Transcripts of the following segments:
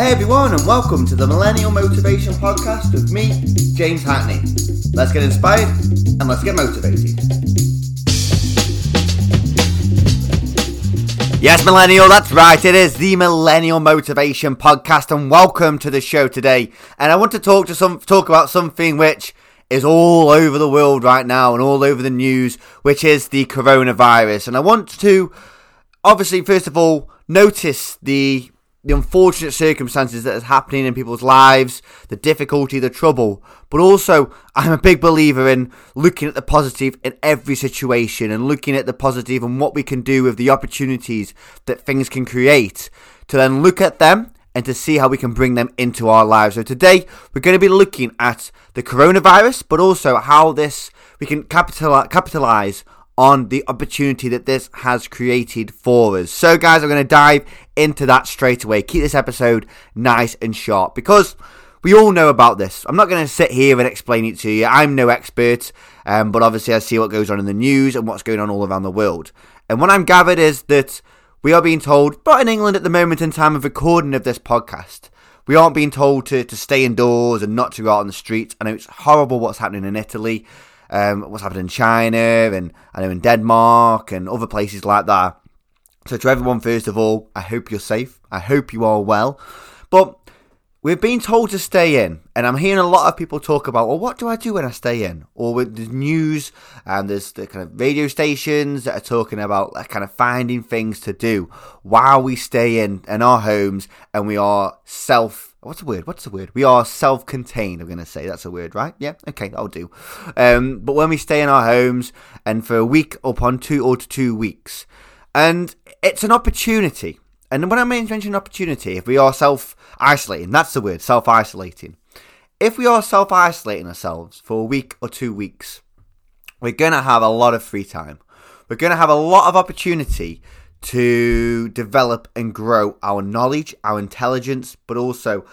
Hey everyone, and welcome to the Millennial Motivation Podcast with me, James Hackney. Let's get inspired and let's get motivated. Yes, Millennial, that's right. It is the Millennial Motivation Podcast, and welcome to the show today. And I want to talk to some talk about something which is all over the world right now and all over the news, which is the coronavirus. And I want to obviously, first of all, notice the the unfortunate circumstances that is happening in people's lives, the difficulty, the trouble. But also, I'm a big believer in looking at the positive in every situation and looking at the positive and what we can do with the opportunities that things can create to then look at them and to see how we can bring them into our lives. So today, we're going to be looking at the coronavirus, but also how this we can capitalize on the opportunity that this has created for us. So, guys, I'm going to dive into that straight away. Keep this episode nice and short because we all know about this. I'm not going to sit here and explain it to you. I'm no expert, um, but obviously, I see what goes on in the news and what's going on all around the world. And what I'm gathered is that we are being told, but in England at the moment in time of recording of this podcast, we aren't being told to, to stay indoors and not to go out on the streets. I know it's horrible what's happening in Italy um, what's happening in China and I know in Denmark and other places like that. So to everyone, first of all, I hope you're safe. I hope you are well. But we've been told to stay in, and I'm hearing a lot of people talk about, well, what do I do when I stay in? Or with the news, and there's the kind of radio stations that are talking about like, kind of finding things to do while we stay in in our homes and we are self What's the word? What's the word? We are self-contained. I'm going to say that's a word, right? Yeah. Okay, I'll do. Um, but when we stay in our homes and for a week upon two or two weeks, and it's an opportunity. And when I mention opportunity, if we are self-isolating, that's the word, self-isolating. If we are self-isolating ourselves for a week or two weeks, we're going to have a lot of free time. We're going to have a lot of opportunity to develop and grow our knowledge, our intelligence, but also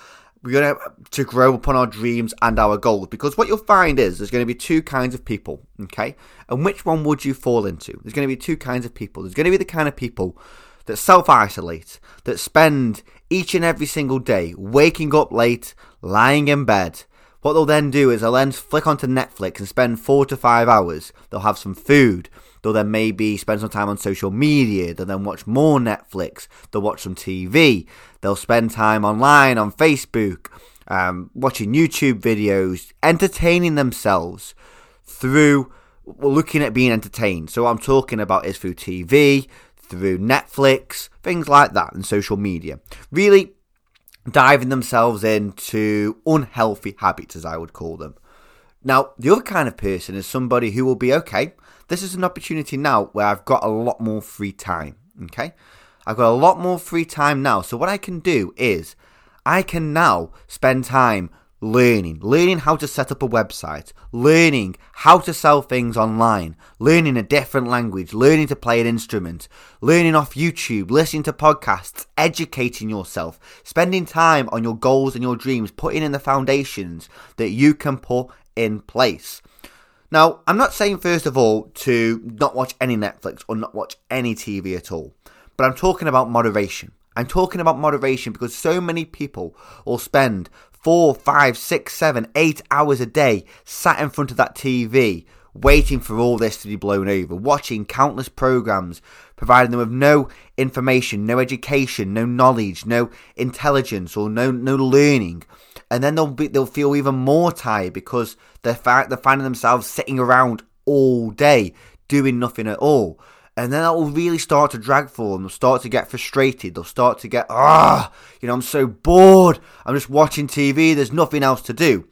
we're going to to grow upon our dreams and our goals. Because what you'll find is there's going to be two kinds of people okay? And which one would you fall into? There's going to be two kinds of people. There's going to be the kind of people that self-isolate that spend each and every single day waking up late lying in bed what they'll then do is they'll then flick onto netflix and spend four to five hours they'll have some food They'll then maybe spend some time on social media. They'll then watch more Netflix. They'll watch some TV. They'll spend time online on Facebook, um, watching YouTube videos, entertaining themselves through looking at being entertained. So, what I'm talking about is through TV, through Netflix, things like that, and social media. Really diving themselves into unhealthy habits, as I would call them. Now, the other kind of person is somebody who will be okay. This is an opportunity now where I've got a lot more free time. Okay, I've got a lot more free time now. So what I can do is I can now spend time learning, learning how to set up a website, learning how to sell things online, learning a different language, learning to play an instrument, learning off YouTube, listening to podcasts, educating yourself, spending time on your goals and your dreams, putting in the foundations that you can put in place. Now, I'm not saying, first of all, to not watch any Netflix or not watch any TV at all, but I'm talking about moderation. I'm talking about moderation because so many people will spend four, five, six, seven, eight hours a day sat in front of that TV waiting for all this to be blown over, watching countless programs, providing them with no information, no education, no knowledge, no intelligence, or no no learning and then they'll be they'll feel even more tired because they're fa- they're finding themselves sitting around all day doing nothing at all. And then that will really start to drag for them. They'll start to get frustrated. They'll start to get, ah, you know, I'm so bored. I'm just watching TV. There's nothing else to do.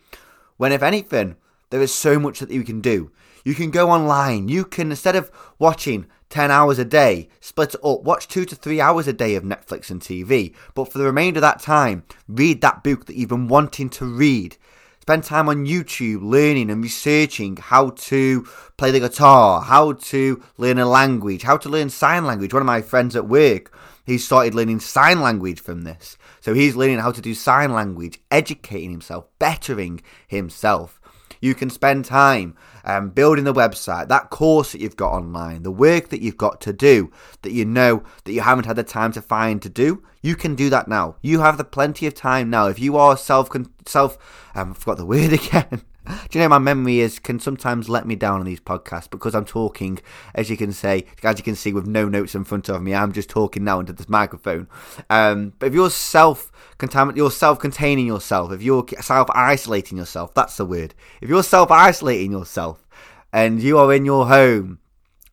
When, if anything, there is so much that you can do. You can go online. You can, instead of watching 10 hours a day, split it up, watch 2 to 3 hours a day of Netflix and TV, but for the remainder of that time, read that book that you've been wanting to read. Spend time on YouTube learning and researching how to play the guitar, how to learn a language, how to learn sign language. One of my friends at work, he started learning sign language from this. So he's learning how to do sign language, educating himself, bettering himself. You can spend time um, building the website, that course that you've got online, the work that you've got to do that you know that you haven't had the time to find to do. You can do that now. You have the plenty of time now. If you are self self, um, I forgot the word again. Do you know my memory is can sometimes let me down on these podcasts because I'm talking, as you can say, as you can see, with no notes in front of me. I'm just talking now into this microphone. Um, but if you're self you're self containing yourself. If you're self isolating yourself, that's the word. If you're self isolating yourself and you are in your home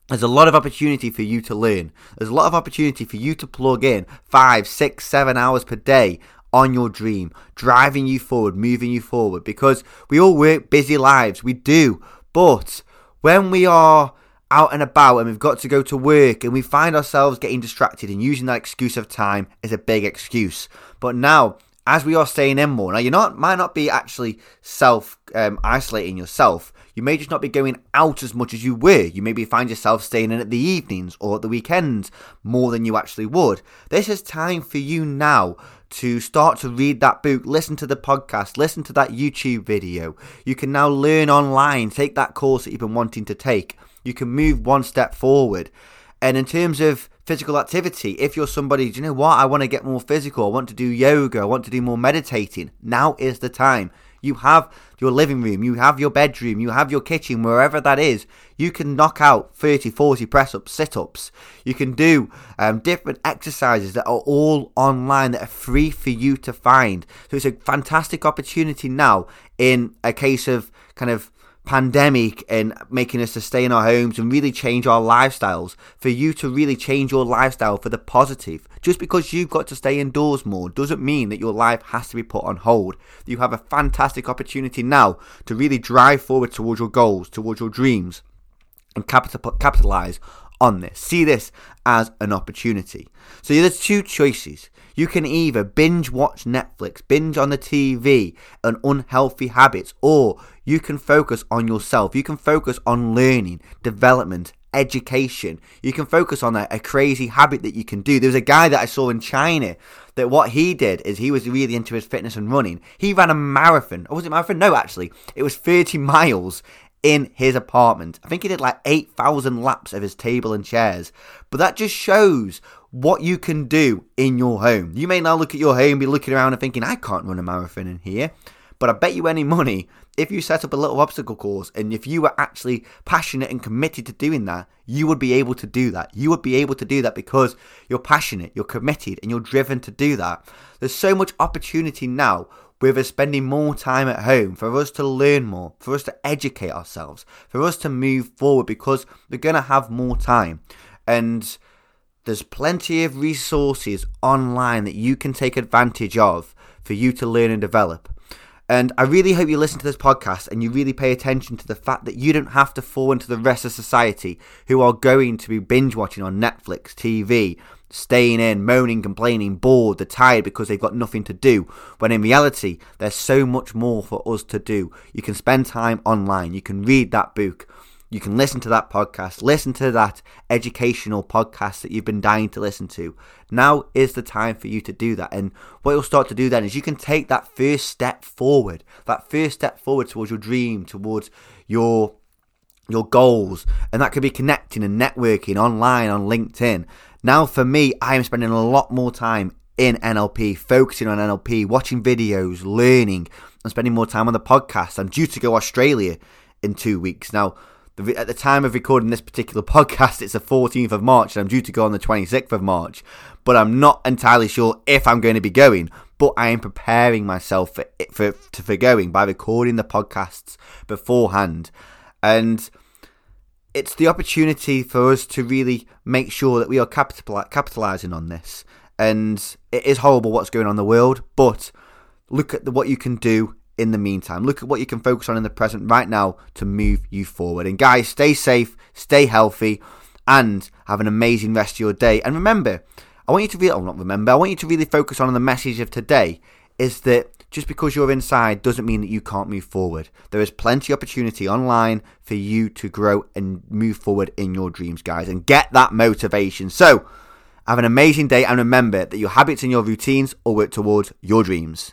there's a lot of opportunity for you to learn. There's a lot of opportunity for you to plug in five, six, seven hours per day on your dream, driving you forward, moving you forward. Because we all work busy lives, we do. But when we are out and about and we've got to go to work and we find ourselves getting distracted and using that excuse of time is a big excuse. But now, as we are staying in more, now you're not might not be actually self um, isolating yourself. You may just not be going out as much as you were. You maybe find yourself staying in at the evenings or at the weekends more than you actually would. This is time for you now to start to read that book, listen to the podcast, listen to that YouTube video. You can now learn online, take that course that you've been wanting to take. You can move one step forward. And in terms of physical activity, if you're somebody, do you know what? I want to get more physical. I want to do yoga. I want to do more meditating. Now is the time. You have your living room, you have your bedroom, you have your kitchen, wherever that is. You can knock out 30, 40 press ups, sit ups. You can do um, different exercises that are all online that are free for you to find. So it's a fantastic opportunity now in a case of kind of pandemic and making us to stay in our homes and really change our lifestyles for you to really change your lifestyle for the positive. Just because you've got to stay indoors more doesn't mean that your life has to be put on hold. You have a fantastic opportunity now to really drive forward towards your goals towards your dreams and capital, capitalize on this see this as an opportunity so there's two choices you can either binge watch Netflix, binge on the TV, and unhealthy habits, or you can focus on yourself. You can focus on learning, development, education. You can focus on a, a, crazy habit that you can do. There was a guy that I saw in China that what he did is he was really into his fitness and running. He ran a marathon. Or was it marathon? No, actually. It was 30 miles in his apartment. I think he did like 8,000 laps of his table and chairs. But that just shows what you can do in your home. You may now look at your home, be looking around and thinking, I can't run a marathon in here. But I bet you any money, if you set up a little obstacle course and if you were actually passionate and committed to doing that, you would be able to do that. You would be able to do that because you're passionate, you're committed, and you're driven to do that. There's so much opportunity now with us spending more time at home, for us to learn more, for us to educate ourselves, for us to move forward because we're going to have more time. And there's plenty of resources online that you can take advantage of for you to learn and develop. And I really hope you listen to this podcast and you really pay attention to the fact that you don't have to fall into the rest of society who are going to be binge watching on Netflix, TV, staying in, moaning, complaining, bored, they're tired because they've got nothing to do. When in reality, there's so much more for us to do. You can spend time online, you can read that book, you can listen to that podcast, listen to that educational podcast that you've been dying to listen to. Now is the time for you to do that. And what you'll start to do then is you can take that first step forward, that first step forward towards your dream, towards your your goals, and that could be connecting and networking online on LinkedIn. Now, for me, I am spending a lot more time in NLP, focusing on NLP, watching videos, learning, and spending more time on the podcast. I'm due to go Australia in two weeks. Now, at the time of recording this particular podcast, it's the 14th of March, and I'm due to go on the 26th of March. But I'm not entirely sure if I'm going to be going. But I am preparing myself for for for going by recording the podcasts beforehand, and it's the opportunity for us to really make sure that we are capital capitalizing on this. And it is horrible what's going on in the world, but look at the, what you can do in the meantime. Look at what you can focus on in the present right now to move you forward. And guys, stay safe, stay healthy, and have an amazing rest of your day. And remember, I want you to really, oh, not remember, I want you to really focus on the message of today is that just because you're inside doesn't mean that you can't move forward. There is plenty of opportunity online for you to grow and move forward in your dreams, guys, and get that motivation. So, have an amazing day and remember that your habits and your routines all work towards your dreams.